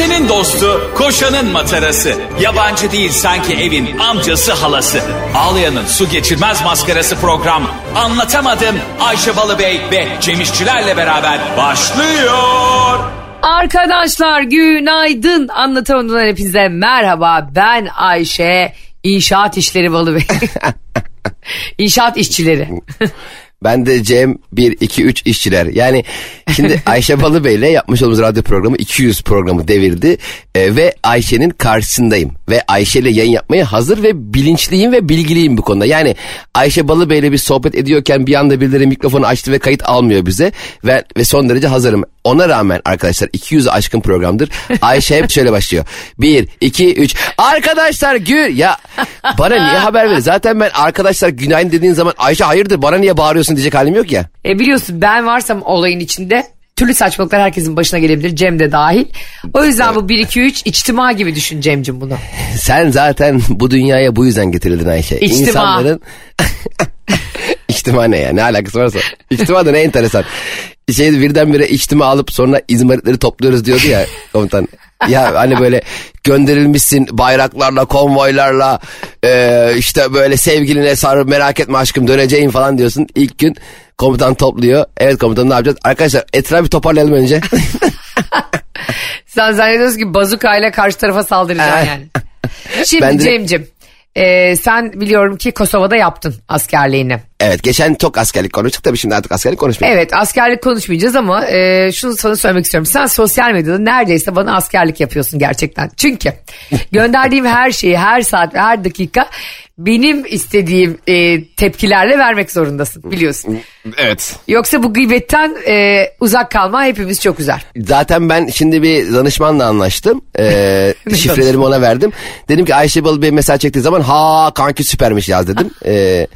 Ayşe'nin dostu, koşanın matarası. Yabancı değil sanki evin amcası halası. Ağlayan'ın su geçirmez maskarası program. Anlatamadım Ayşe Balıbey ve Cemişçilerle beraber başlıyor. Arkadaşlar günaydın. Anlatamadığımdan hepinize merhaba. Ben Ayşe. İnşaat işleri balı bey. İnşaat işçileri. Ben de Cem 1, 2, 3 işçiler. Yani şimdi Ayşe Balıbey ile yapmış olduğumuz radyo programı 200 programı devirdi. Ee, ve Ayşe'nin karşısındayım. Ve Ayşe ile yayın yapmaya hazır ve bilinçliyim ve bilgiliyim bu konuda. Yani Ayşe Balıbey ile bir sohbet ediyorken bir anda birileri mikrofonu açtı ve kayıt almıyor bize. Ve, ve son derece hazırım. Ona rağmen arkadaşlar 200 aşkın programdır. Ayşe hep şöyle başlıyor. 1, 2, 3. Arkadaşlar gül. Ya bana niye haber verir? Zaten ben arkadaşlar günaydın dediğin zaman Ayşe hayırdır bana niye bağırıyorsun diyecek halim yok ya. E biliyorsun ben varsam olayın içinde türlü saçmalıklar herkesin başına gelebilir. Cem de dahil. O yüzden bu 1-2-3 içtima gibi düşün Cem'cim bunu. Sen zaten bu dünyaya bu yüzden getirildin Ayşe. İçtima. İnsanların... İçtima ne ya? Ne alakası varsa. İçtima da ne enteresan. Şey birdenbire içtima alıp sonra izmaritleri topluyoruz diyordu ya komutan. Ya hani böyle gönderilmişsin bayraklarla, konvoylarla e, işte böyle sevgiline sarı merak etme aşkım döneceğim falan diyorsun. İlk gün komutan topluyor. Evet komutan ne yapacağız? Arkadaşlar etrafı toparlayalım önce. Sen zannediyorsun ki bazukayla karşı tarafa saldıracaksın yani. Şimdi de- Cem'cim e, sen biliyorum ki Kosova'da yaptın askerliğini. Evet geçen çok askerlik konuştuk tabii şimdi artık askerlik konuşmayalım. Evet askerlik konuşmayacağız ama e, şunu sana söylemek istiyorum. Sen sosyal medyada neredeyse bana askerlik yapıyorsun gerçekten. Çünkü gönderdiğim her şeyi her saat ve her dakika benim istediğim e, tepkilerle vermek zorundasın biliyorsun. Evet. Yoksa bu gıybetten e, uzak kalma hepimiz çok üzer. Zaten ben şimdi bir danışmanla anlaştım. Ee, şifrelerimi ona verdim. Dedim ki Ayşe Balıbey mesaj çektiği zaman ha kanki süpermiş yaz dedim. Ee,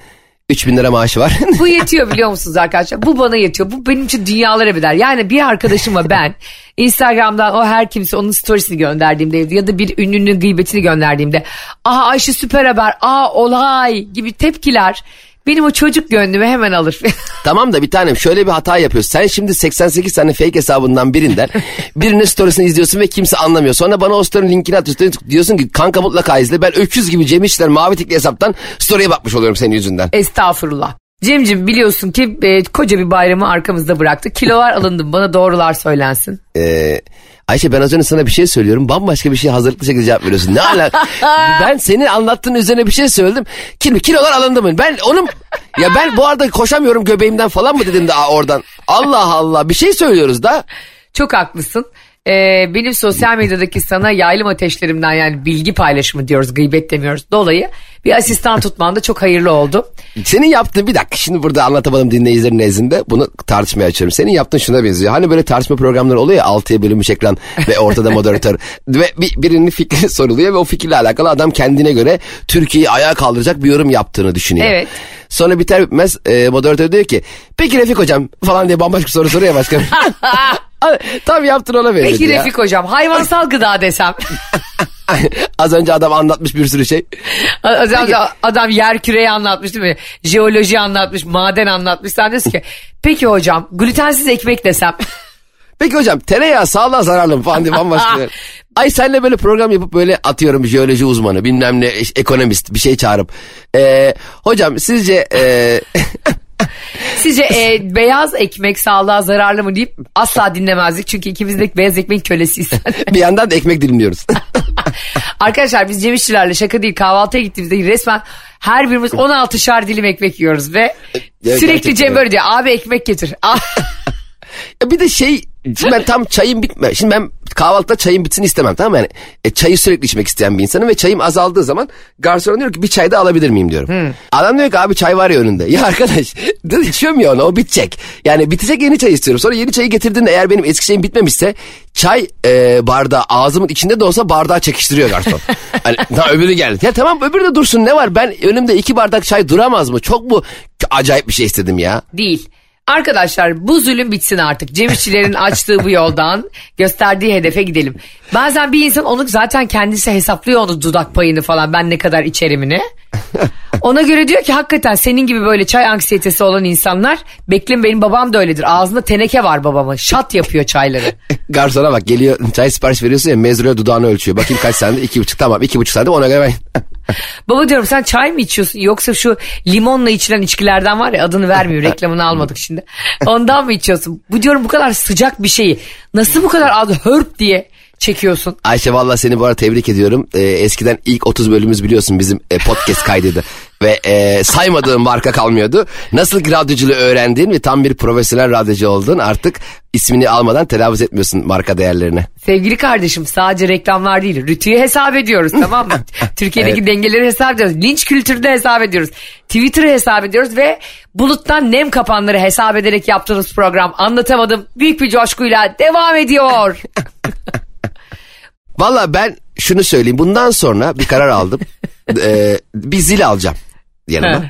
3000 lira maaşı var. Bu yetiyor biliyor musunuz arkadaşlar? Bu bana yetiyor. Bu benim için dünyalara bedel. Yani bir arkadaşıma ben Instagram'dan o her kimse onun storiesini gönderdiğimde ya da bir ünlünün gıybetini gönderdiğimde aha Ayşe süper haber, aa olay gibi tepkiler benim o çocuk gönlümü hemen alır. tamam da bir tanem şöyle bir hata yapıyorsun. Sen şimdi 88 tane fake hesabından birinden birinin storiesini izliyorsun ve kimse anlamıyor. Sonra bana o story'nin linkini atıyorsun. Diyorsun ki kanka mutlaka izle. Ben öküz gibi Cem İşler mavi tikli hesaptan story'e bakmış oluyorum senin yüzünden. Estağfurullah. Cemcim biliyorsun ki e, koca bir bayramı arkamızda bıraktı. Kilolar alındım bana doğrular söylensin. Ee, Ayşe ben az önce sana bir şey söylüyorum. Bambaşka bir şey hazırlıklı şekilde cevap veriyorsun. Ne alaka? ben senin anlattığın üzerine bir şey söyledim. Kilo, kilolar alındı mı? Ben onun... Ya ben bu arada koşamıyorum göbeğimden falan mı dedim de aa, oradan. Allah Allah bir şey söylüyoruz da. Çok haklısın. Ee, benim sosyal medyadaki sana yaylım ateşlerimden yani bilgi paylaşımı diyoruz gıybet demiyoruz. Dolayı bir asistan tutman da çok hayırlı oldu. Senin yaptığın bir dakika şimdi burada anlatamadım dinleyicilerin nezdinde bunu tartışmaya açıyorum. Senin yaptığın şuna benziyor. Hani böyle tartışma programları oluyor ya 6'ya bölünmüş ekran ve ortada moderatör. ve bir, birinin fikri soruluyor ve o fikirle alakalı adam kendine göre Türkiye'yi ayağa kaldıracak bir yorum yaptığını düşünüyor. Evet. Sonra biter bitmez e, moderatör diyor ki peki Refik hocam falan diye bambaşka soru soruyor başka. Tam yaptın ona benziyor. Peki ya. Refik hocam hayvansal gıda desem. Az önce adam anlatmış bir sürü şey. adam, adam yer küreyi anlatmış değil mi? Jeoloji anlatmış, maden anlatmış. Sen diyorsun ki peki hocam glutensiz ekmek desem. Peki hocam tereyağı sağlığa zararlı mı falan diye bambaşka. bir- Ay senle böyle program yapıp böyle atıyorum jeoloji uzmanı bilmem ne ekonomist bir şey çağırıp. Ee, hocam sizce e, Sizce e, beyaz ekmek sağlığa zararlı mı deyip asla dinlemezdik. Çünkü ikimiz de beyaz ekmeğin kölesiyiz. bir yandan da ekmek dilimliyoruz. Arkadaşlar biz Cem İşçilerle şaka değil kahvaltıya gittiğimizde resmen her birimiz 16'şar dilim ekmek yiyoruz ve Evet, sürekli Cem öyle. böyle diyor abi ekmek getir. Ya bir de şey şimdi ben tam çayım bitme. Şimdi ben kahvaltıda çayım bitsin istemem tamam mı? Yani, e, çayı sürekli içmek isteyen bir insanım ve çayım azaldığı zaman garson diyor ki bir çay da alabilir miyim diyorum. Adam diyor ki abi çay var ya önünde. Ya arkadaş içiyorum ya onu o bitecek. Yani bitecek yeni çay istiyorum. Sonra yeni çayı getirdiğinde eğer benim eski çayım bitmemişse çay e, bardağı ağzımın içinde de olsa bardağı çekiştiriyor garson. hani daha öbürü geldi. Ya tamam öbürü de dursun ne var ben önümde iki bardak çay duramaz mı? Çok mu acayip bir şey istedim ya. değil. Arkadaşlar bu zulüm bitsin artık. Cem açtığı bu yoldan gösterdiği hedefe gidelim. Bazen bir insan onu zaten kendisi hesaplıyor onu dudak payını falan ben ne kadar içerimini. Ona göre diyor ki hakikaten senin gibi böyle çay anksiyetesi olan insanlar bekleme benim babam da öyledir. Ağzında teneke var babamın. Şat yapıyor çayları. Garsona bak geliyor çay sipariş veriyorsun ya mezroya dudağını ölçüyor. Bakayım kaç saniye iki buçuk tamam iki buçuk saniye ona göre ben. Baba diyorum sen çay mı içiyorsun yoksa şu limonla içilen içkilerden var ya adını vermiyor reklamını almadık şimdi. Ondan mı içiyorsun? Bu diyorum bu kadar sıcak bir şeyi nasıl bu kadar az hörp diye çekiyorsun? Ayşe valla seni bu arada tebrik ediyorum. Ee, eskiden ilk 30 bölümümüz biliyorsun bizim e, podcast kaydıydı. ve e, saymadığın marka kalmıyordu. Nasıl ki radyoculuğu öğrendin ve tam bir profesyonel radyocu oldun artık ismini almadan telaffuz etmiyorsun marka değerlerini. Sevgili kardeşim sadece reklamlar değil rütüyü hesap ediyoruz tamam mı? Türkiye'deki Evet. dengeleri hesap ediyoruz. Linç kültürünü hesap ediyoruz. Twitter'ı hesap ediyoruz ve buluttan nem kapanları hesap ederek yaptığımız program anlatamadım. Büyük bir coşkuyla devam ediyor. Valla ben şunu söyleyeyim bundan sonra bir karar aldım. ee, bir zil alacağım yanıma.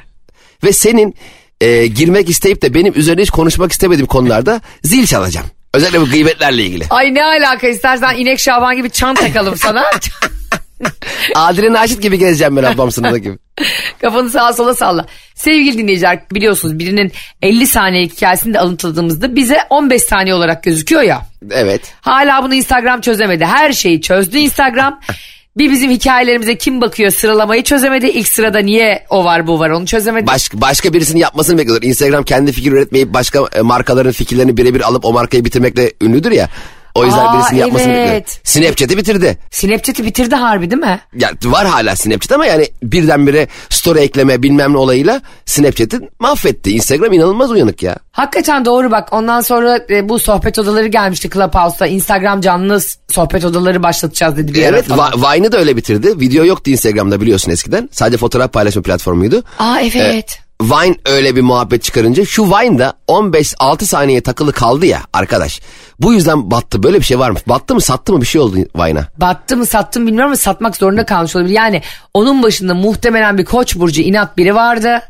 Ve senin e, girmek isteyip de benim üzerine hiç konuşmak istemediğim konularda zil çalacağım. Özellikle bu gıybetlerle ilgili. Ay ne alaka istersen inek şaban gibi çan takalım sana. Adile Naşit gibi gezeceğim ben ablam sınıfta gibi. Kafanı sağa sola salla. Sevgili dinleyiciler biliyorsunuz birinin 50 saniyelik hikayesini de alıntıladığımızda bize 15 saniye olarak gözüküyor ya. Evet. Hala bunu Instagram çözemedi. Her şeyi çözdü Instagram. Bir bizim hikayelerimize kim bakıyor sıralamayı çözemedi. İlk sırada niye o var bu var onu çözemedi. Başka, başka birisinin yapmasını bekliyorlar. Instagram kendi fikir üretmeyip başka e, markaların fikirlerini birebir alıp o markayı bitirmekle ünlüdür ya. O yüzden Aa, birisinin yapmasını evet. bekliyor. Snapchat'i bitirdi. Snapchat'i bitirdi harbi değil mi? Ya var hala Snapchat ama yani birdenbire story ekleme bilmem ne olayıyla Snapchat'i mahvetti. Instagram inanılmaz uyanık ya. Hakikaten doğru bak ondan sonra e, bu sohbet odaları gelmişti Clubhouse'da. Instagram canlı sohbet odaları başlatacağız dedi bir Evet Vine'ı da öyle bitirdi. Video yoktu Instagram'da biliyorsun eskiden. Sadece fotoğraf paylaşma platformuydu. Aa evet. Vine öyle bir muhabbet çıkarınca şu Vine'da 15-6 saniye takılı kaldı ya arkadaş. Bu yüzden battı. Böyle bir şey var mı? Battı mı sattı mı bir şey oldu Vine'a. Battı mı sattı mı bilmiyorum ama satmak zorunda kalmış olabilir. Yani onun başında muhtemelen bir koç burcu inat biri vardı.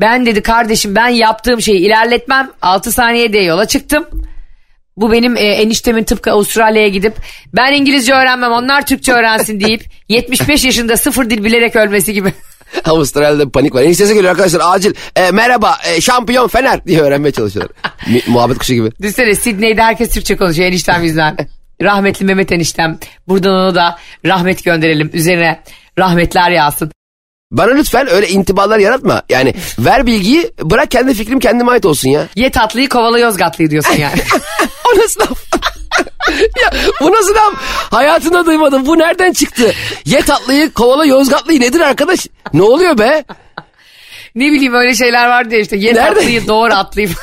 Ben dedi kardeşim ben yaptığım şeyi ilerletmem. 6 saniyede yola çıktım. Bu benim e, eniştemin tıpkı Avustralya'ya gidip ben İngilizce öğrenmem onlar Türkçe öğrensin deyip 75 yaşında sıfır dil bilerek ölmesi gibi. Avustralya'da panik var. Eniştesi geliyor arkadaşlar acil. E, merhaba e, şampiyon Fener diye öğrenmeye çalışıyorlar. Muhabbet kuşu gibi. Düşünsene Sydney'de herkes Türkçe konuşuyor eniştem yüzünden. Rahmetli Mehmet eniştem. Buradan ona da rahmet gönderelim. Üzerine rahmetler yağsın. Bana lütfen öyle intibalar yaratma. Yani ver bilgiyi bırak kendi fikrim kendime ait olsun ya. Ye tatlıyı kovala Yozgatlıyı diyorsun yani. O nasıl laf? Ya bu nasıl laf? Hayatımda duymadım. Bu nereden çıktı? Ye tatlıyı kovala yozgatlıyı nedir arkadaş? Ne oluyor be? ne bileyim öyle şeyler vardı ya işte. Ye Nerede? tatlıyı doğru atlıyı.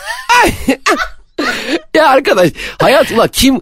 Ya arkadaş hayat ulan kim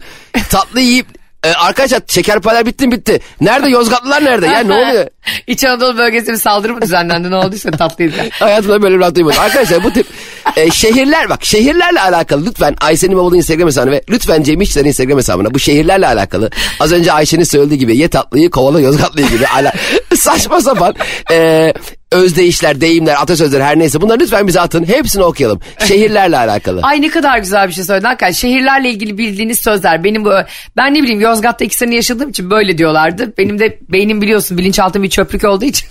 tatlı yiyip e, arkadaşlar şekerpareler bitti mi bitti. Nerede Yozgatlılar nerede? Ya ne oluyor? İç Anadolu bölgesinde bir saldırı mı düzenlendi ne olduysa tatlıydı. Hayatımda böyle bir laf duymadım. Arkadaşlar bu tip e, şehirler bak şehirlerle alakalı lütfen Ayşe'nin babalı Instagram hesabına ve lütfen Cem İşçilerin Instagram hesabına bu şehirlerle alakalı az önce Ayşe'nin söylediği gibi ye tatlıyı kovala Yozgatlıyı gibi ala, saçma sapan e, özdeyişler, deyimler, atasözler her neyse bunları lütfen bize atın. Hepsini okuyalım. Şehirlerle alakalı. Ay ne kadar güzel bir şey söyledin. Hakikaten şehirlerle ilgili bildiğiniz sözler. Benim bu ben ne bileyim Yozgat'ta iki sene yaşadığım için böyle diyorlardı. Benim de beynim biliyorsun bilinçaltım bir çöplük olduğu için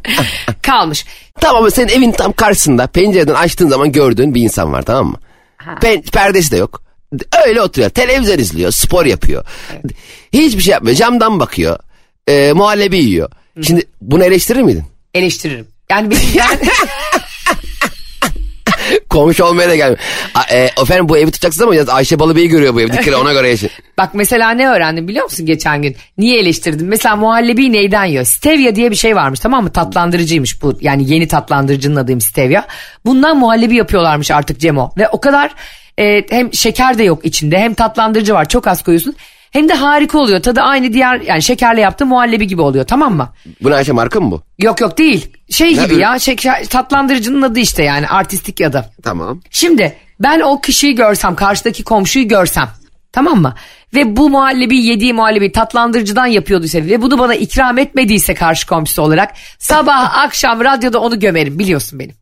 kalmış. Tamam ama senin evin tam karşısında pencereden açtığın zaman gördüğün bir insan var tamam mı? Pen- perdesi de yok. Öyle oturuyor. Televizyon izliyor. Spor yapıyor. Hiçbir şey yapmıyor. Camdan bakıyor. E, muhallebi yiyor. Şimdi bunu eleştirir miydin? Eleştiririm. Yani benim yani Komşu olmaya da gelmiyor. A- E, efendim bu evi tutacaksınız ama yalnız Ayşe Balıbey'i görüyor bu ev. Dikkat ona göre yaşayın. Bak mesela ne öğrendim biliyor musun geçen gün? Niye eleştirdim? Mesela muhallebi neyden yiyor? Stevia diye bir şey varmış tamam mı? Tatlandırıcıymış bu. Yani yeni tatlandırıcının adıymış Stevia. Bundan muhallebi yapıyorlarmış artık Cemo. Ve o kadar e, hem şeker de yok içinde hem tatlandırıcı var çok az koyuyorsun. Hem de harika oluyor. Tadı aynı diğer yani şekerle yaptığı muhallebi gibi oluyor tamam mı? Bu ne Ayşe marka mı bu? Yok yok değil. Şey Ne gibi ürün? ya şeker, tatlandırıcının adı işte yani artistik adı. Tamam. Şimdi ben o kişiyi görsem karşıdaki komşuyu görsem tamam mı? Ve bu muhallebi yediği muhallebi tatlandırıcıdan yapıyorduysa ve bunu bana ikram etmediyse karşı komşusu olarak sabah akşam radyoda onu gömerim biliyorsun benim.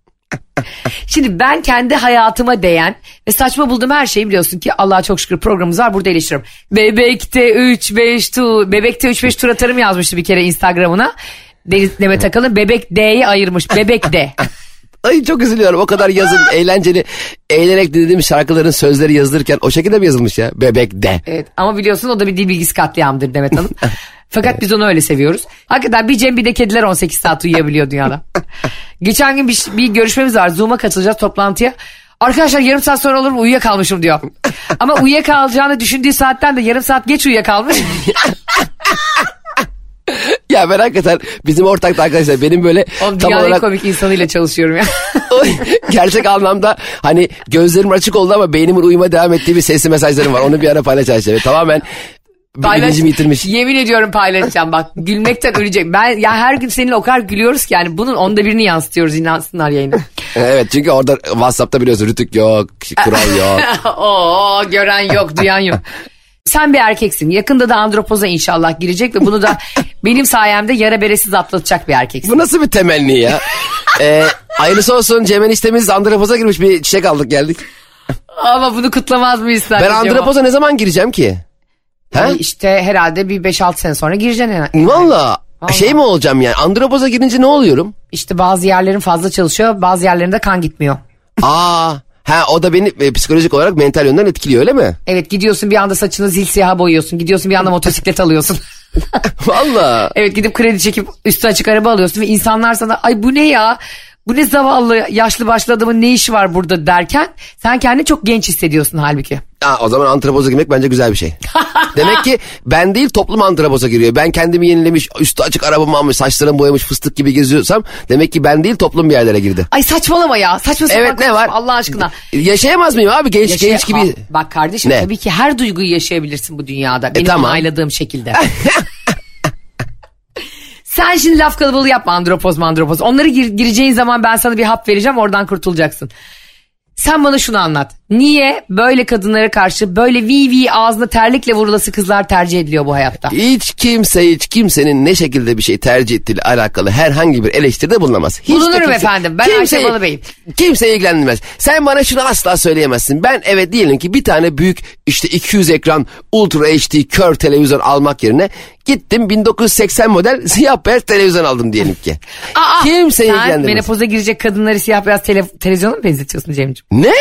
Şimdi ben kendi hayatıma değen ve saçma bulduğum her şeyi biliyorsun ki Allah'a çok şükür programımız var burada eleştiriyorum. Bebekte 3-5 tur, Bebekte 3-5 tur atarım yazmıştı bir kere Instagram'ına. Deniz Demet Akalın Bebek D'yi ayırmış. Bebek D. Ay çok üzülüyorum o kadar yazın eğlenceli eğlenerek dinlediğim şarkıların sözleri yazılırken o şekilde mi yazılmış ya? Bebek de. Evet ama biliyorsun o da bir dil bilgisi katliamdır Demet Hanım. Fakat biz onu öyle seviyoruz. Hakikaten bir Cem bir de kediler 18 saat uyuyabiliyor dünyada. Geçen gün bir, bir görüşmemiz var. Zoom'a katılacağız toplantıya. Arkadaşlar yarım saat sonra olur mu uyuyakalmışım diyor. Ama uyuyakalacağını düşündüğü saatten de yarım saat geç uyuyakalmış. Ya ben hakikaten bizim ortakta arkadaşlar benim böyle Oğlum tam olarak komik insanıyla çalışıyorum ya. gerçek anlamda hani gözlerim açık oldu ama beynimin uyuma devam ettiği bir sesli mesajlarım var. Onu bir ara paylaşacağım. Tamamen Paylaş- yitirmiş. Yemin ediyorum paylaşacağım bak. Gülmekten ölecek. Ben ya her gün seninle o kadar gülüyoruz ki yani bunun onda birini yansıtıyoruz inansınlar yayına. Evet çünkü orada WhatsApp'ta biliyorsun rütük yok, kural yok. Oo gören yok duyan yok. Sen bir erkeksin. Yakında da andropoza inşallah girecek ve bunu da benim sayemde yara beresiz atlatacak bir erkeksin. Bu nasıl bir temenni ya? ee, hayırlısı olsun Cem eniştemiz andropoza girmiş bir çiçek aldık geldik. Ama bunu kutlamaz mıyız sen? Ben andropoza ne zaman gireceğim ki? He? Ay İşte herhalde bir 5-6 sene sonra gireceksin herhalde. Valla şey mi olacağım yani andropoza girince ne oluyorum? İşte bazı yerlerin fazla çalışıyor bazı yerlerinde kan gitmiyor. Aa, ha o da beni e, psikolojik olarak mental yönden etkiliyor öyle mi? Evet gidiyorsun bir anda saçını zil siyaha boyuyorsun. Gidiyorsun bir anda motosiklet alıyorsun. Valla. evet gidip kredi çekip üstü açık araba alıyorsun ve insanlar sana ay bu ne ya? Bu ne zavallı yaşlı başlı adamın ne işi var burada derken sen kendini çok genç hissediyorsun halbuki. Aa, o zaman antropoza girmek bence güzel bir şey. Demek ki ben değil toplum antropoza giriyor. Ben kendimi yenilemiş, üstü açık arabamı almış, saçlarımı boyamış fıstık gibi geziyorsam demek ki ben değil toplum bir yerlere girdi. Ay saçmalama ya saçma sapan Evet ne var? Allah aşkına. Yaşayamaz mıyım abi genç Yaşa- genç gibi? Aa, Bak kardeşim Ne? tabii ki her duyguyu yaşayabilirsin bu dünyada. Benim tamam. onayladığım şekilde. Sen şimdi laf kalabalığı yapma andropoz mandropoz. Onları gir- gireceğin zaman ben sana bir hap vereceğim oradan kurtulacaksın. Sen bana şunu anlat. Niye böyle kadınlara karşı böyle vi vi ağzına terlikle vurulası kızlar tercih ediliyor bu hayatta? Hiç kimse hiç kimsenin ne şekilde bir şey tercih ettiğiyle alakalı herhangi bir eleştiride bulunamaz. Hiç Bulunurum efendim. Ben Ayşe Balıbey'im. Kimse ilgilenmez. Sen bana şunu asla söyleyemezsin. Ben evet diyelim ki bir tane büyük işte 200 ekran Ultra HD kör televizyon almak yerine gittim 1980 model siyah beyaz televizyon aldım diyelim ki. Aa, Kimse sen ilgilendirmez. menopoza girecek kadınları siyah beyaz tele- televizyona mı benzetiyorsun Cemciğim? Ne?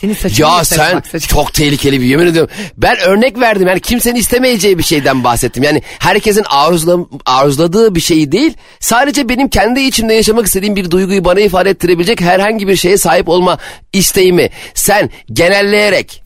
Senin saçını Ya sen bak, saçını. çok tehlikeli bir yemin ediyorum. Ben örnek verdim yani kimsenin istemeyeceği bir şeyden bahsettim. Yani herkesin arzula, arzuladığı bir şey değil. Sadece benim kendi içimde yaşamak istediğim bir duyguyu bana ifade ettirebilecek herhangi bir şeye sahip olma isteğimi sen genelleyerek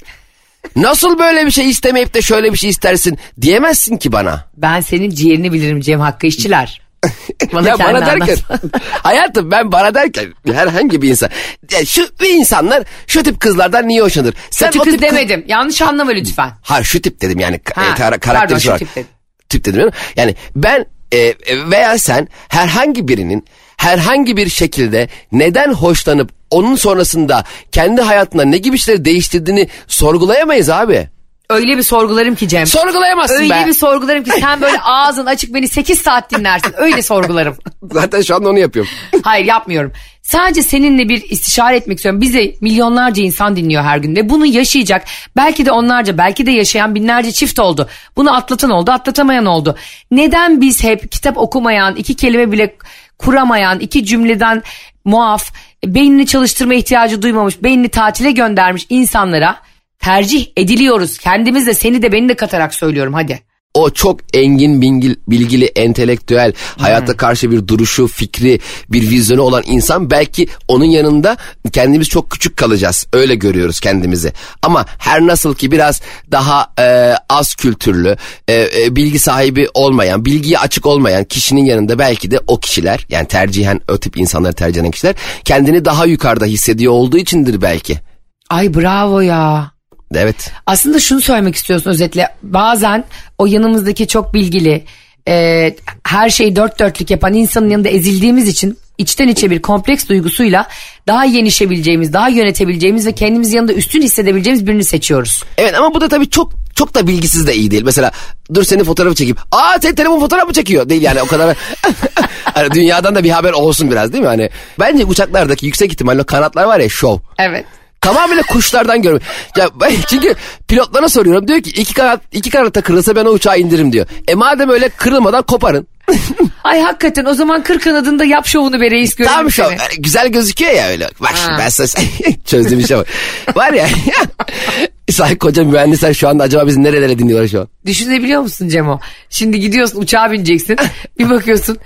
nasıl böyle bir şey istemeyip de şöyle bir şey istersin diyemezsin ki bana. Ben senin ciğerini bilirim Cem Hakkı işçiler. Bana ya bana derken hayatım ben bana derken herhangi bir insan ya şu bir insanlar şu tip kızlardan niye hoşlanır? Sen Kötü kız tip kız- demedim. Yanlış anlama lütfen. Ha şu tip dedim yani Ha, e, kara- pardon, karakteri şu olarak. tip dedim. Tip dedim yani. Ben e, veya sen herhangi birinin herhangi bir şekilde neden hoşlanıp onun sonrasında kendi hayatında ne gibi şeyleri değiştirdiğini sorgulayamayız abi. Öyle bir sorgularım ki Cem. Sorgulayamazsın Öyle be. bir sorgularım ki sen böyle ağzın açık beni 8 saat dinlersin. Öyle sorgularım. Zaten şu anda onu yapıyorum. Hayır yapmıyorum. Sadece seninle bir istişare etmek istiyorum. Bizi milyonlarca insan dinliyor her gün ve bunu yaşayacak. Belki de onlarca belki de yaşayan binlerce çift oldu. Bunu atlatan oldu atlatamayan oldu. Neden biz hep kitap okumayan iki kelime bile kuramayan iki cümleden muaf beynini çalıştırma ihtiyacı duymamış beynini tatile göndermiş insanlara tercih ediliyoruz. Kendimiz de seni de beni de katarak söylüyorum hadi. O çok engin bilgili, bilgili entelektüel hayata karşı bir duruşu fikri bir vizyonu olan insan belki onun yanında kendimiz çok küçük kalacağız. Öyle görüyoruz kendimizi. Ama her nasıl ki biraz daha e, az kültürlü e, e, bilgi sahibi olmayan bilgiye açık olmayan kişinin yanında belki de o kişiler yani tercihen o tip insanları tercih eden kişiler kendini daha yukarıda hissediyor olduğu içindir belki. Ay bravo ya. Evet Aslında şunu söylemek istiyorsun özetle. Bazen o yanımızdaki çok bilgili, e, her şeyi dört dörtlük yapan insanın yanında ezildiğimiz için içten içe bir kompleks duygusuyla daha yenişebileceğimiz, daha yönetebileceğimiz ve kendimizi yanında üstün hissedebileceğimiz birini seçiyoruz. Evet ama bu da tabii çok çok da bilgisiz de iyi değil. Mesela dur senin fotoğrafı çekeyim. Aa senin telefon fotoğraf mı çekiyor? Değil yani o kadar. hani dünyadan da bir haber olsun biraz değil mi? Hani bence uçaklardaki yüksek ihtimalle kanatlar var ya şov. Evet. Tamamıyla kuşlardan görmek. Ya çünkü pilotlara soruyorum diyor ki iki kanat iki kanata kırılsa ben o uçağı indiririm diyor. E madem öyle kırılmadan koparın. Ay hakikaten o zaman kır kanadında yap şovunu be reis görelim Tam şu seni. güzel gözüküyor ya öyle. Bak şimdi Ha. ben sana çözdüğüm işe bak. Var ya. Sanki koca mühendisler şu anda acaba bizi nerelere dinliyorlar şu an? Düşünebiliyor musun Cemo? Şimdi gidiyorsun uçağa bineceksin. Bir bakıyorsun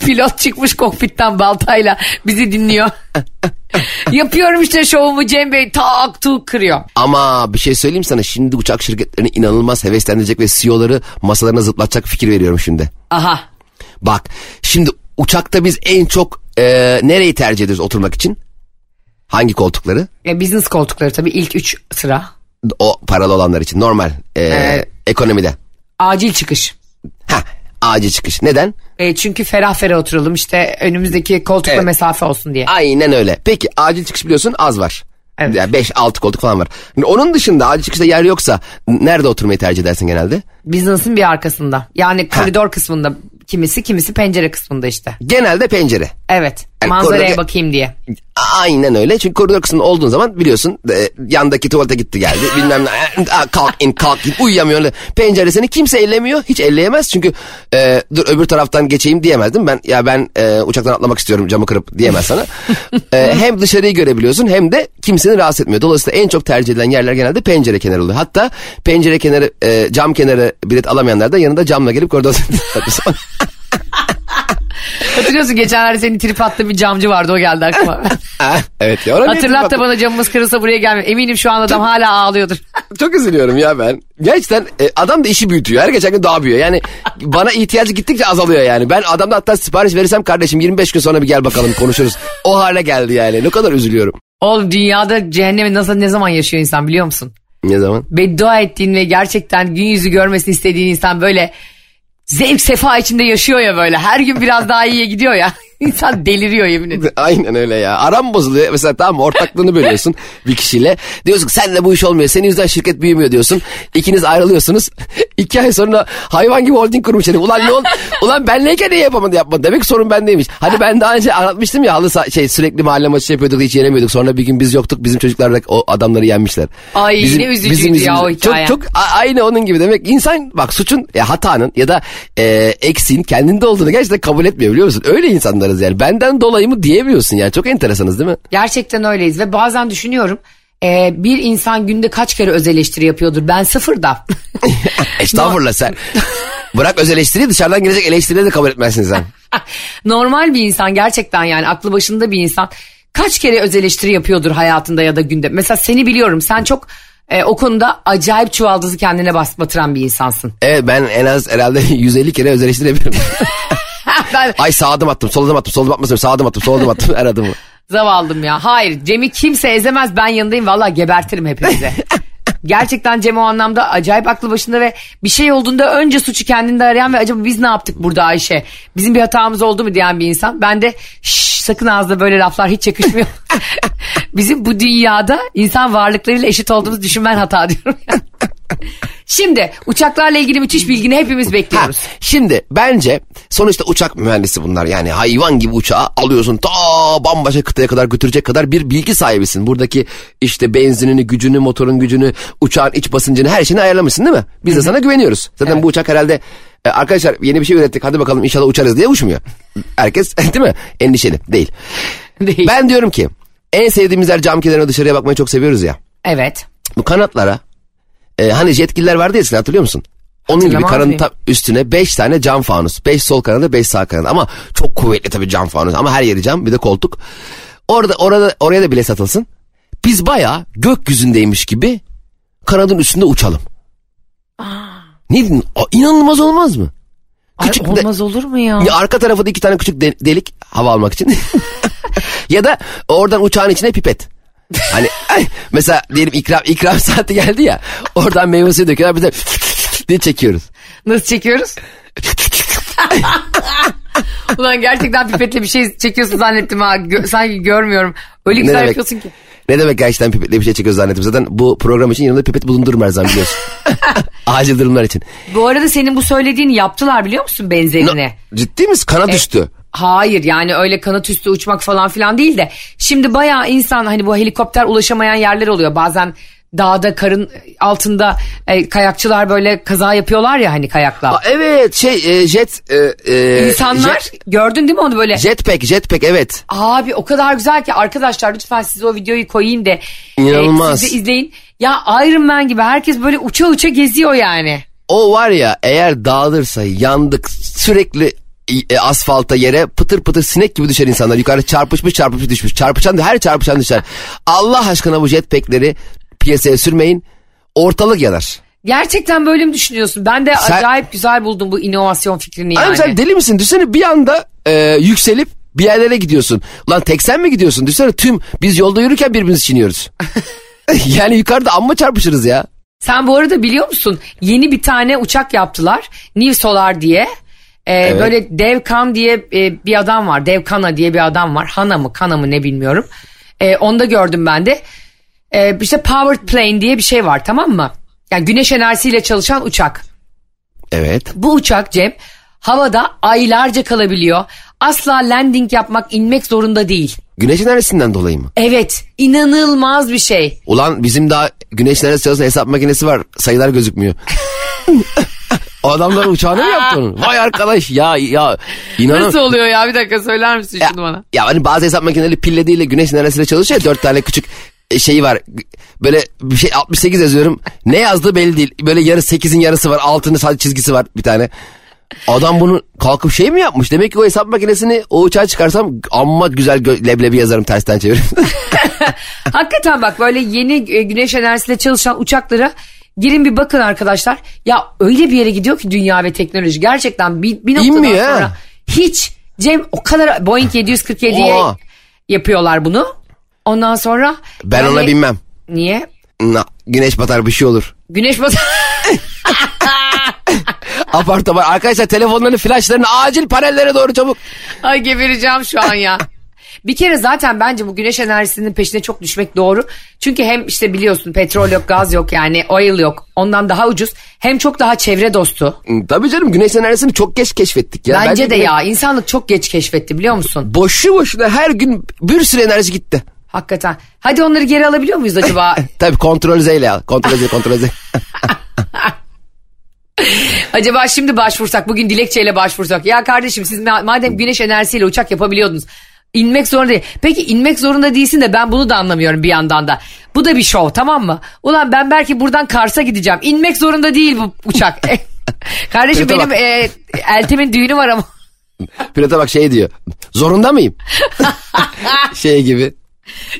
pilot çıkmış kokpitten baltayla bizi dinliyor. Yapıyorum işte şovumu Cem Bey tak tuk kırıyor. Ama bir şey söyleyeyim sana şimdi uçak şirketlerini inanılmaz heveslendirecek ve CEO'ları masalarına zıplatacak fikir veriyorum şimdi. Aha Bak şimdi uçakta biz en çok e, nereyi tercih ediyoruz oturmak için? Hangi koltukları? e, business koltukları tabii ilk üç sıra. O paralı olanlar için normal e, Evet. ekonomide. Acil çıkış. Acil çıkış. Neden? E, çünkü ferah ferah oturalım işte önümüzdeki koltukla Evet. mesafe olsun diye. Aynen öyle. Peki acil çıkış biliyorsun az var. Evet. Yani 5-6 koltuk falan var. Şimdi onun dışında acil çıkışta yer yoksa nerede oturmayı tercih edersin genelde? Business'ın bir arkasında. Yani koridor kısmında kimisi kimisi pencere kısmında işte. Genelde pencere. Evet Yani manzaraya koridor- bakayım diye. Aynen öyle. Çünkü koridor kısmında olduğun zaman biliyorsun e, yandaki tuvalete gitti geldi. Bilmem ne. Aa, kalk in kalk in uyuyamıyor. öyle. Penceresini kimse ellemiyor. Hiç elleyemez. Çünkü e, dur öbür taraftan geçeyim diyemez değil mi? Ben, ya ben e, uçaktan atlamak istiyorum camı kırıp diyemez sana. E, hem dışarıyı görebiliyorsun hem de kimseni rahatsız etmiyor. Dolayısıyla en çok tercih edilen yerler genelde pencere kenarı oluyor. Hatta pencere kenarı e, cam kenarı bilet alamayanlar da yanında camla gelip koridorda Hatırlıyorsun geçenlerde senin trip attığı bir camcı vardı o geldi aklıma. Ha, evet ya. Hatırlat da bana camımız kırılsa buraya gelme. Eminim şu an adam hala ağlıyordur. Çok üzülüyorum ya ben. Gerçekten e, adam da işi büyütüyor. Her geçen gün daha büyüyor. Yani bana ihtiyacı gittikçe azalıyor yani. Ben adamda hatta sipariş verirsem kardeşim 25 gün sonra bir gel bakalım konuşuruz. O hale geldi yani. Ne kadar üzülüyorum. Oğlum dünyada cehennemi nasıl ne zaman yaşıyor insan biliyor musun? Ne zaman? Beddua ettiğin ve gerçekten gün yüzü görmesini istediğin insan böyle zevk sefa içinde yaşıyor ya böyle. Her gün biraz daha iyiye gidiyor ya. İnsan deliriyor yemin ederim. Aynen öyle ya. Aram bozuluyor. Mesela tamam ortaklığını bölüyorsun bir kişiyle. Diyorsun ki senle bu iş olmuyor. Senin yüzünden şirket büyümüyor diyorsun. İkiniz ayrılıyorsunuz. İki ay sonra hayvan gibi holding kurmuş herif. Ulan ne oldu? Ulan benleyken niye yapamadı yapmadı? Demek ki sorun bendeymiş. Hani ben daha önce anlatmıştım ya halı şey sürekli mahalle maçı yapıyorduk hiç yenemiyorduk. Sonra bir gün biz yoktuk. Bizim çocuklar da o adamları yenmişler. Ay, ne üzücüydü ya o hikaye. Çok, çok aynı onun gibi demek. insan bak suçun ya hatanın ya da e, eksiğin kendinde olduğunu gerçekten kabul etmiyor biliyor musun? Öyle insanlarız yani. Benden dolayı mı diyemiyorsun yani. Çok enteresanız değil mi? Gerçekten öyleyiz ve bazen düşünüyorum e, bir insan günde kaç kere öz eleştiri yapıyordur. Ben sıfır da. Estağfurullah sen. Bırak öz eleştiriyi dışarıdan gelecek eleştirileri de kabul etmezsin sen. Normal bir insan gerçekten yani aklı başında bir insan kaç kere öz eleştiri yapıyordur hayatında ya da günde. Mesela seni biliyorum sen çok e, o konuda acayip çuvaldızı kendine bas, batıran bir insansın. Evet ben en az herhalde 150 kere öz eleştiri yapıyorum. Ben Ay sağ adım attım, sol adım attım, sol adım atmasam sağ adım attım, sol adım attım her adımı. zavallım ya. Hayır Cem'i kimse ezemez ben yanındayım valla gebertirim hepinize. Gerçekten Cem o anlamda acayip aklı başında ve bir şey olduğunda önce suçu kendinde arayan ve acaba biz ne yaptık burada Ayşe? Bizim bir hatamız oldu mu diyen bir insan. Ben de şşş sakın ağızda böyle laflar hiç yakışmıyor. Bizim bu dünyada insan varlıklarıyla eşit olduğumuzu düşünmen hata diyorum. Şimdi uçaklarla ilgili müthiş bilgini hepimiz Ha, bekliyoruz. şimdi bence sonuçta uçak mühendisi bunlar yani hayvan gibi uçağı alıyorsun ta bambaşka kıtaya kadar götürecek kadar bir bilgi sahibisin. Buradaki işte benzinini, gücünü, motorun gücünü, uçağın iç basıncını her şeyini ayarlamışsın değil mi? Biz de sana güveniyoruz. Zaten Evet. bu uçak herhalde e, arkadaşlar yeni bir şey ürettik hadi bakalım inşallah uçarız diye uçmuyor. Herkes değil mi? Endişeli değil. Değil. Ben diyorum ki en sevdiğimiz yer cam kenarına dışarıya bakmayı çok seviyoruz ya. Evet. Bu kanatlara e, hani jetgiller vardı ya hatırlıyor musun? Onun gibi mıyım? tam üstüne 5 tane cam fanus. 5 sol kanadı 5 sağ kanadı ama çok kuvvetli tabii cam fanus ama her yeri cam bir de koltuk. Orada orada oraya da bile satılsın. Biz bayağı gökyüzündeymiş gibi kanadın üstünde uçalım. Ne dedin? Aa, İnanılmaz olmaz mı? Ay, Küçük de- olmaz olur mu ya? ya arka tarafı da iki tane küçük de- delik hava almak için. ya da oradan uçağın içine pipet. Hani ay, mesela diyelim ikram ikram saati geldi ya. Oradan meyve suyu döküyorlar biz de diye çekiyoruz. Nasıl çekiyoruz? Ulan gerçekten pipetle bir şey çekiyorsun zannettim ha. Gö- sanki görmüyorum. Öyle güzel demek? yapıyorsun ki. Ne demek gerçekten pipetle bir şey çekiyoruz zannettim. Zaten bu program için yanımda pipet bulundururum her zaman biliyorsun. Acil durumlar için. Bu arada senin bu söylediğini yaptılar biliyor musun benzerini? Ciddi misin? Kanat üstü. Hayır yani öyle kanat üstü uçmak falan filan değil de şimdi bayağı insan hani bu helikopter ulaşamayan yerler oluyor bazen dağda karın altında e, kayakçılar böyle kaza yapıyorlar ya hani kayakla. Aa, evet şey e, jet. E, e, İnsanlar jet- gördün değil mi onu böyle? jetpack jetpack evet. Abi o kadar güzel ki arkadaşlar lütfen size o videoyu koyayım da İnanılmaz. siz de izleyin. Ya Iron Man gibi herkes böyle uça uça geziyor yani. O var ya eğer dağılırsa yandık sürekli e, asfalta yere pıtır pıtır sinek gibi düşer insanlar. Yukarı çarpışmış çarpışmış düşmüş. Çarpışan her çarpışan düşer. Allah aşkına bu jetpackleri piyasaya sürmeyin. Ortalık yanar. Gerçekten böyle mi düşünüyorsun? Ben de Sen- acayip güzel buldum bu inovasyon fikrini yani. Abi sen deli misin? Düşünsene bir anda e, yükselip bir yerlere gidiyorsun. Lan tek sen mi gidiyorsun? Düşünsene tüm biz yolda yürürken birbirimizi çiğniyoruz. yani yukarıda amma çarpışırız ya. Sen bu arada biliyor musun? Yeni bir tane uçak yaptılar. New Solar diye. Ee, Böyle Dev Kan diye e, bir adam var. Dev Kana diye bir adam var. Hana mı Kana mı ne bilmiyorum. Ee, onu da gördüm ben de. Ee, işte Powered Plane diye bir şey var tamam mı? Yani güneş enerjisiyle çalışan uçak. Evet. Bu uçak Cem havada aylarca kalabiliyor. Asla landing yapmak, inmek zorunda değil. Güneş enerjisinden dolayı mı? Evet, inanılmaz bir şey. Ulan bizim daha güneş enerjisi çalışan hesap makinesi var. Sayılar gözükmüyor. adamlar uçağını mı yaptı onu? Vay arkadaş ya ya. İnanın. Nasıl oluyor ya? Bir dakika söyler misin Ya, şunu bana? ya hani bazı hesap makineleri pille değil de güneş enerjisiyle çalışıyor. ya, Dört tane küçük e, şeyi var. Böyle bir şey 68 yazıyorum. Ne yazdığı belli değil. Böyle yarı 8'in yarısı var. Altının sadece çizgisi var bir tane. Adam bunu kalkıp şey mi yapmış? Demek ki o hesap makinesini o uçağa çıkarsam amma güzel leblebi yazarım tersten çevirip. Hakikaten bak böyle yeni e, güneş enerjisiyle çalışan uçaklara girin bir bakın arkadaşlar. Ya öyle bir yere gidiyor ki dünya ve teknoloji gerçekten bir, bir noktadan İnmiyor sonra hiç Cem o kadar Boeing 747'ye Oha. yapıyorlar bunu. Ondan sonra ben yani- ona binmem. Niye? Na, güneş batar bir şey olur. Güneş batı Apartman. Arkadaşlar telefonlarını flaşlarını acil panellere doğru çabuk. Ay gebereceğim şu an ya. Bir kere zaten bence bu güneş enerjisinin peşine çok düşmek doğru. Çünkü hem işte biliyorsun petrol yok, gaz yok yani oil yok. Ondan daha ucuz. Hem çok daha çevre dostu. Tabii canım güneş enerjisini çok geç keşfettik ya. Bence de güneş- ya insanlık çok geç keşfetti biliyor musun? Boşu boşuna her gün bir sürü enerji gitti. Hakikaten. Hadi onları geri alabiliyor muyuz acaba? Tabii kontrol Z ile al. Kontrol Z, kontrol Z. acaba şimdi başvursak, bugün dilekçeyle başvursak. Ya kardeşim siz ma- madem güneş enerjisiyle uçak yapabiliyordunuz. İnmek zorunda değil. Peki inmek zorunda değilsin de ben bunu da anlamıyorum bir yandan da. Bu da bir şov tamam mı? Ulan ben belki buradan Kars'a gideceğim. İnmek zorunda değil bu uçak. Kardeşim Pilota benim bak. e, Eltim'in düğünü var ama. Pilota bak şey diyor. Zorunda mıyım? şey gibi.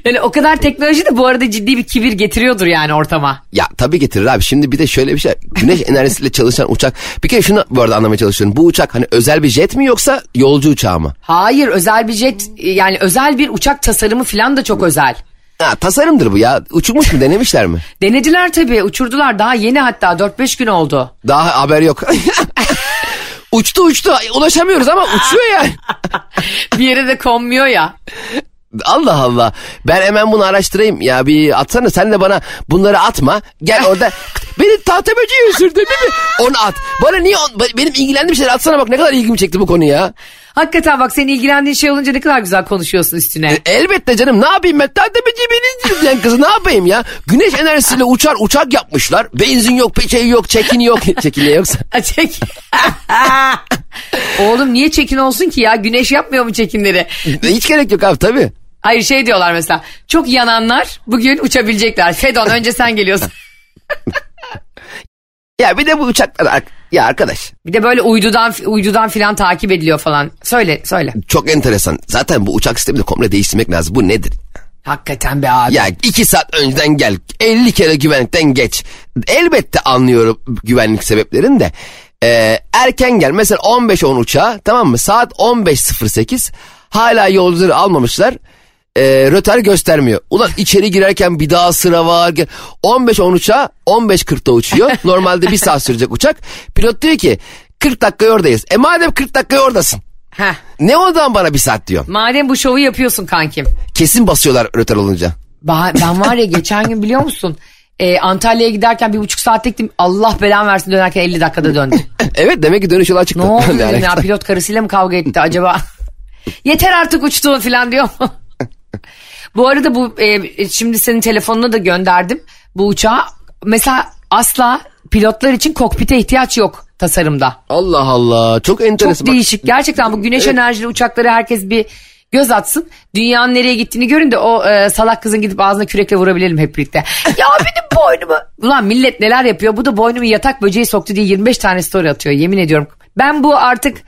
Yani o kadar teknoloji de bu arada ciddi bir kibir getiriyordur yani ortama. Ya tabii getirir abi. Şimdi bir de şöyle bir şey. Güneş enerjisiyle çalışan uçak. Bir kere şunu bu arada anlamaya çalışıyorum. Bu uçak hani özel bir jet mi yoksa yolcu uçağı mı? Hayır özel bir jet yani özel bir uçak tasarımı falan da çok özel. Ha, tasarımdır bu ya. Uçurmuş mu denemişler mi? Denediler tabii uçurdular daha yeni hatta 4-5 gün oldu. Daha haber yok. uçtu uçtu. Ulaşamıyoruz ama uçuyor yani. bir yere de konmuyor ya. Allah Allah. Ben hemen bunu araştırayım. Ya bir atsana sen de bana bunları atma. Gel orada. Beni tahta böceği ısırdı değil mi? Onu at. Bana niye on, benim ilgilendiğim şeyleri atsana bak ne kadar ilgimi çekti bu konu ya. Hakikaten bak senin ilgilendiğin şey olunca ne kadar güzel konuşuyorsun üstüne. E, elbette canım ne yapayım ben tahta böceği beni izleyen kızı ne yapayım ya. Güneş enerjisiyle uçar uçak yapmışlar. Benzin yok şey yok çekin yok. çekin ne yoksa. Çek. Oğlum niye çekin olsun ki ya? Güneş yapmıyor mu çekimleri? Hiç gerek yok abi tabii. Hayır şey diyorlar mesela. Çok yananlar bugün uçabilecekler. Fedon önce sen geliyorsun. Ya bir de bu uçaklar ya arkadaş Bir de böyle uydudan uydudan filan takip ediliyor falan. Söyle söyle. çok enteresan. Zaten bu uçak sistemini komple değiştirmek lazım. Bu nedir? Hakikaten be abi. Ya iki saat önceden gel 50 kere güvenlikten geç. Elbette anlıyorum güvenlik sebeplerini de. Ee, erken gel mesela 15-10 uçağa tamam mı saat 15.08 hala yolcuları almamışlar. Ee, rötar göstermiyor. Ulan içeri girerken bir daha sıra var. 15-10 uçağa 15.40'da uçuyor. Normalde bir saat sürecek uçak. Pilot diyor ki 40 dakika oradayız. E madem 40 dakika oradasın. Heh. Ne ondan bana bir saat diyor. Madem bu şovu yapıyorsun kankim. Kesin basıyorlar rötar olunca. Ba- Ben var ya geçen gün biliyor musun? Ee, Antalya'ya giderken bir buçuk saat gittim. Allah belan versin dönerken 50 dakikada döndüm. Evet demek ki dönüş yola çıktı. Ne oldu ya pilot karısıyla mı kavga etti acaba? Yeter artık uçtuğun falan diyor mu? Bu arada bu e, şimdi senin telefonuna da gönderdim. bu uçağa. Mesela asla pilotlar için kokpite ihtiyaç yok tasarımda. Allah Allah çok enteresan. Çok değişik. Gerçekten bu güneş enerjili uçakları herkes bir göz atsın. Dünyanın nereye gittiğini görün de o e, salak kızın gidip ağzına kürekle vurabilelim hep birlikte. ya benim boynumu. Ulan millet neler yapıyor. Bu da boynumu yatak böceği soktu diye 25 tane story atıyor. Yemin ediyorum. Ben bu artık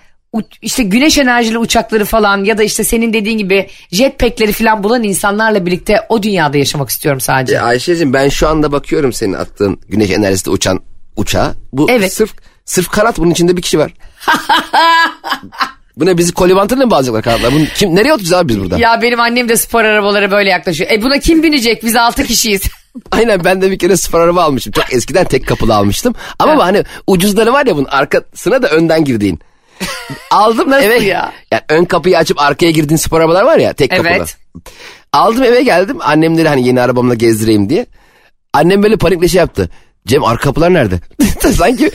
işte güneş enerjili uçakları falan ya da işte senin dediğin gibi jetpackleri falan bulan insanlarla birlikte o dünyada yaşamak istiyorum sadece. E, Ayşe'cim ben şu anda bakıyorum senin attığın güneş enerjisi uçan uçağa. Bu Evet. sırf sırf kanat bunun içinde bir kişi var. Bu ne bizi kolibantıyla mı bağlayacaklar kanatlar? Bunu kim, nereye oturacağız abi biz burada? Ya benim annem de spor arabalara böyle yaklaşıyor. E buna kim binecek? Biz 6 kişiyiz. Aynen ben de bir kere spor araba almıştım. Çok eskiden tek kapılı almıştım. Ama bu hani ucuzları var ya bunun arkasına da önden girdiğin. Aldım Nasıl eve. ya? Yani ön kapıyı açıp arkaya girdiğin spor arabalar var ya tek kapılı. Evet. Aldım eve geldim. Annemleri hani yeni arabamla gezdireyim diye. Annem böyle panikle şey yaptı. Cem arka kapılar nerede? Sanki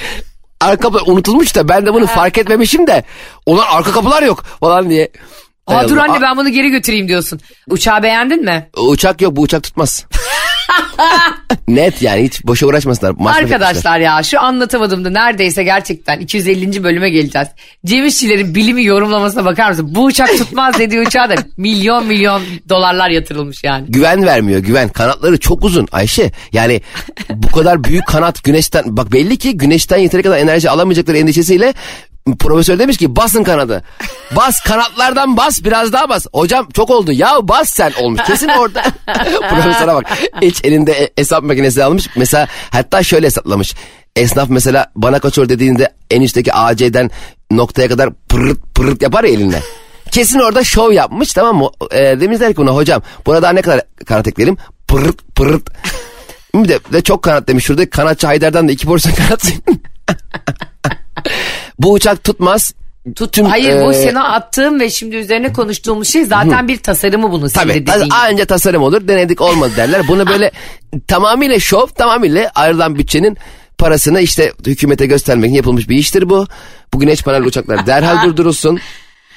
arka kapılar unutulmuş da ben de bunu fark etmemişim de. Onlar arka kapılar yok falan diye. Aa, dur anne ben bunu geri götüreyim diyorsun. Uçağı beğendin mi? Uçak yok bu uçak tutmaz. Net yani hiç boşa uğraşmasınlar. Masraf. Arkadaşlar ya şu anlatamadığımda neredeyse gerçekten 250. bölüme geleceğiz. Cem İşçilerin bilimi yorumlamasına bakar mısın? Bu uçak tutmaz dediği uçağa da milyon milyon dolarlar yatırılmış yani. güven vermiyor güven. Kanatları çok uzun Ayşe. Yani bu kadar büyük kanat güneşten bak belli ki güneşten yeteri kadar enerji alamayacakları endişesiyle profesör demiş ki basın kanadı. Bas kanatlardan bas biraz daha bas. Hocam çok oldu ya bas sen olmuş. Kesin orada. Profesöre bak. Hiç elinde e- hesap makinesi almış. Mesela hatta şöyle hesaplamış. Esnaf mesela bana kaçıyor dediğinde en üstteki AC'den noktaya kadar pırırt pırırt yapar ya elinle. Kesin orada şov yapmış tamam mı? E, demişler ki buna hocam burada ne kadar kanat ekleyelim? Pırırt pırırt. Bir de, de çok kanat demiş. Şurada kanatçı Haydar'dan da iki porsiyon kanat. Bu uçak tutmaz. Tüm, Hayır bu e, sana attığım ve şimdi üzerine konuştuğumuz şey zaten bir tasarımı senin de Tabii dediğin gibi. anca tasarım olur denedik olmadı derler. Bunu böyle tamamıyla şov tamamıyla ayrılan bütçenin parasını işte hükümete göstermek yapılmış bir iştir bu. Bu güneş panel uçaklar derhal durdurulsun.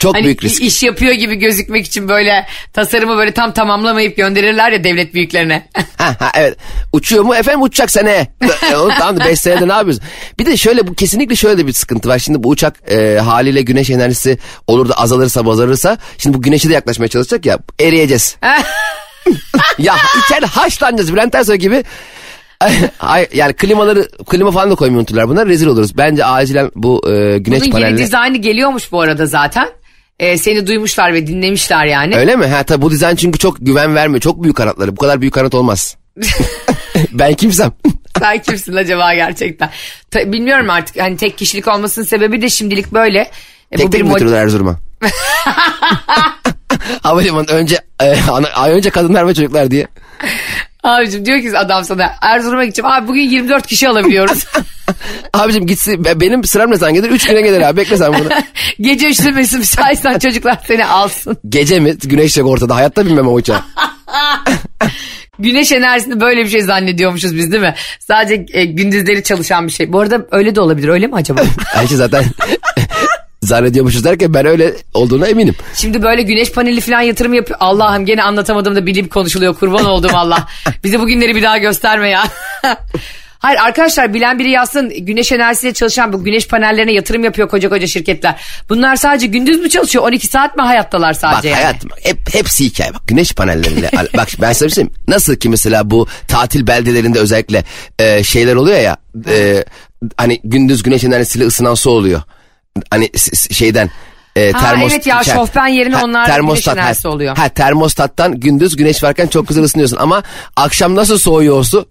Çok Hani büyük risk. iş yapıyor gibi gözükmek için böyle tasarımı böyle tam tamamlamayıp gönderirler ya devlet büyüklerine. Ha, ha, evet. Uçuyor mu? Efendim uçacak sene. E, tamam da 5 senede ne yapıyorsun? Bir de şöyle bu kesinlikle şöyle de bir sıkıntı var. Şimdi bu uçak e, haliyle güneş enerjisi olur da azalırsa azalırsa şimdi bu güneşe de yaklaşmaya çalışacak ya eriyeceğiz. ya içeride haşlanacağız Bülent Ersoy gibi. Yani klimaları klima falan da koymayı unuturlar bunlar rezil oluruz. Bence acilen bu e, güneş Bunun yeni panelleri. dizaynı geliyormuş bu arada zaten. Ee, seni duymuşlar ve dinlemişler yani. Öyle mi? Ha tabii bu dizayn çünkü çok güven vermiyor. Çok büyük kanatları. Bu kadar büyük kanat olmaz. ben kimsem. Sen kimsin acaba gerçekten? Ta- bilmiyorum artık hani tek kişilik olmasının sebebi de şimdilik böyle. E, Tek tek mi götürüyorlar Erzurum'a? Havalimanı önce e, ana, önce kadınlar ve çocuklar diye. Abicim diyor ki adam sana Erzurum'a gideceğim. Abi bugün 24 kişi alabiliyoruz. Abicim gitsin be- benim sıram ne zaman gelir? Üç güne gelir abi bekle sen bunu. Gece mesela müsaitsen çocuklar seni alsın. Gece mi? Güneş yok ortada. Hayatta bilmem o uçağı. Güneş enerjisini böyle bir şey zannediyormuşuz biz değil mi? Sadece e, gündüzleri çalışan bir şey. Bu arada öyle de olabilir öyle mi acaba? Ayşe zaten zannediyormuşuz derken ben öyle olduğuna eminim. Şimdi böyle güneş paneli falan yatırım yapıyor. Allah'ım gene anlatamadım da bilim konuşuluyor kurban olduğum Allah. Bize bugünleri bir daha gösterme ya. Hayır arkadaşlar bilen biri yazsın güneş enerjisiyle çalışan bu güneş panellerine yatırım yapıyor koca koca şirketler. Bunlar sadece gündüz mü çalışıyor 12 saat mi hayattalar Bak sadece? yani? hayatım hep, hepsi hikaye bak güneş panelleriyle bak ben sana bir şey söyleyeyim. nasıl ki mesela bu tatil beldelerinde özellikle e, şeyler oluyor ya e, hani gündüz güneş enerjisiyle ısınan su oluyor hani şeyden e, Ha, termos- evet ya, şey- şofben yerine onlar güneş termostat, enerjisi ha, oluyor. Ha termostattan gündüz güneş varken çok güzel ısınıyorsun ama akşam nasıl soğuyor su?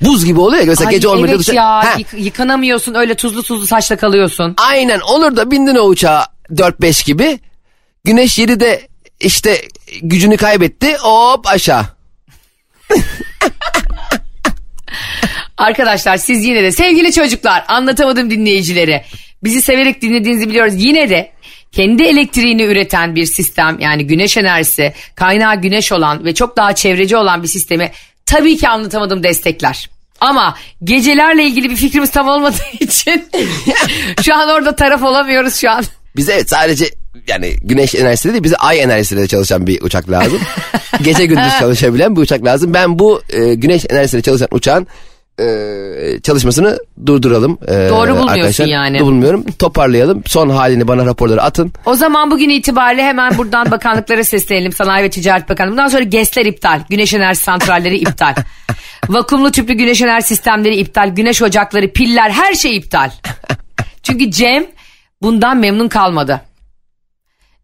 Buz gibi oluyor ya mesela Ay, gece olmayınca evet dışarı- ya Ha, yık- yıkanamıyorsun öyle tuzlu tuzlu saçla kalıyorsun. Aynen olur da bindin o uçağa 4-5 gibi. Güneş 7'de işte gücünü kaybetti hop aşağı. Arkadaşlar siz yine de sevgili çocuklar anlatamadım dinleyicileri. Bizi severek dinlediğinizi biliyoruz. Yine de kendi elektriğini üreten bir sistem yani güneş enerjisi kaynağı güneş olan ve çok daha çevreci olan bir sistemi tabii ki anlatamadım destekler. Ama gecelerle ilgili bir fikrimiz tam olmadığı için şu an orada taraf olamıyoruz şu an. Biz evet sadece yani güneş enerjisiyle değil bize ay enerjisiyle çalışan bir uçak lazım. Gece gündüz çalışabilen bir uçak lazım. Ben bu e, güneş enerjisiyle çalışan uçağın e, çalışmasını durduralım. E, Doğru bulmuyorsun arkadaşlar. yani. Doğru bulmuyorum. Toparlayalım. Son halini bana raporları atın. O zaman bugün itibariyle hemen buradan bakanlıklara seslenelim. Sanayi ve Ticaret Bakanlığı. Bundan sonra GES'ler iptal. Güneş enerji santralleri iptal. Vakumlu tüplü güneş enerji sistemleri iptal. Güneş ocakları, piller her şey iptal. Çünkü Cem bundan memnun kalmadı.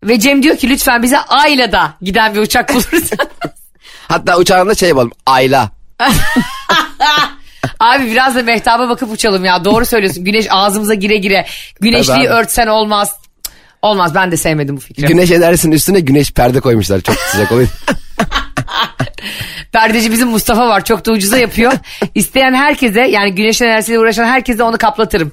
Ve Cem diyor ki lütfen bize Ayla da giden bir uçak bulursan. Hatta uçağında şey yapalım. Ayla. Abi biraz da mehtaba bakıp uçalım ya. Doğru söylüyorsun. Güneş ağzımıza gire gire. Güneşliği Tabii abi. örtsen olmaz. Olmaz ben de sevmedim bu fikri. Güneş enerjisinin üstüne güneş perde koymuşlar. Çok sıcak oluyor. Perdeci bizim Mustafa var. Çok da ucuza yapıyor. İsteyen herkese yani güneş enerjisiyle uğraşan herkese onu kaplatırım.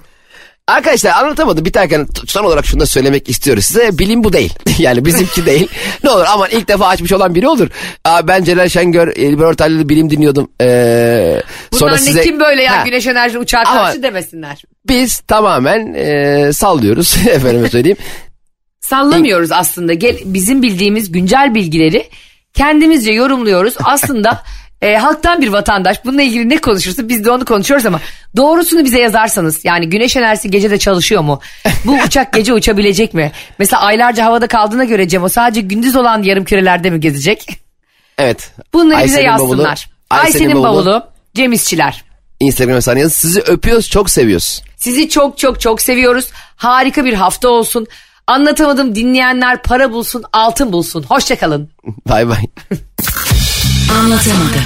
Arkadaşlar anlatamadım biterken son olarak şunu da söylemek istiyoruz size. Bilim bu değil. yani bizimki değil. Ne olur aman ilk defa açmış olan biri olur. Aa, ben Celal Şengör, İlber Ortaylı'da bilim dinliyordum. Ee, Bunlar sonra ne size... kim böyle ya Ha, güneş enerjili uçağa Ama- karşı demesinler. Biz tamamen ee, sallıyoruz efendime söyleyeyim. Sallamıyoruz aslında. Gel, bizim bildiğimiz güncel bilgileri kendimizce yorumluyoruz. Aslında e, halktan bir vatandaş bununla ilgili ne konuşursa biz de onu konuşuyoruz ama doğrusunu bize yazarsanız yani güneş enerjisi gece de çalışıyor mu? Bu uçak gece uçabilecek mi? Mesela aylarca havada kaldığına göre Cem o sadece gündüz olan yarım kürelerde mi gezecek? Evet. Bunları bize Ayşe'nin bavulu, yazsınlar. Ayşe'nin bavulu, Cem İşçiler. Instagram hesabına. Sizi öpüyoruz çok seviyoruz. Sizi çok çok çok seviyoruz. Harika bir hafta olsun. Anlatamadım dinleyenler para bulsun, altın bulsun. Hoşçakalın. Bay bay. Anlatamadım.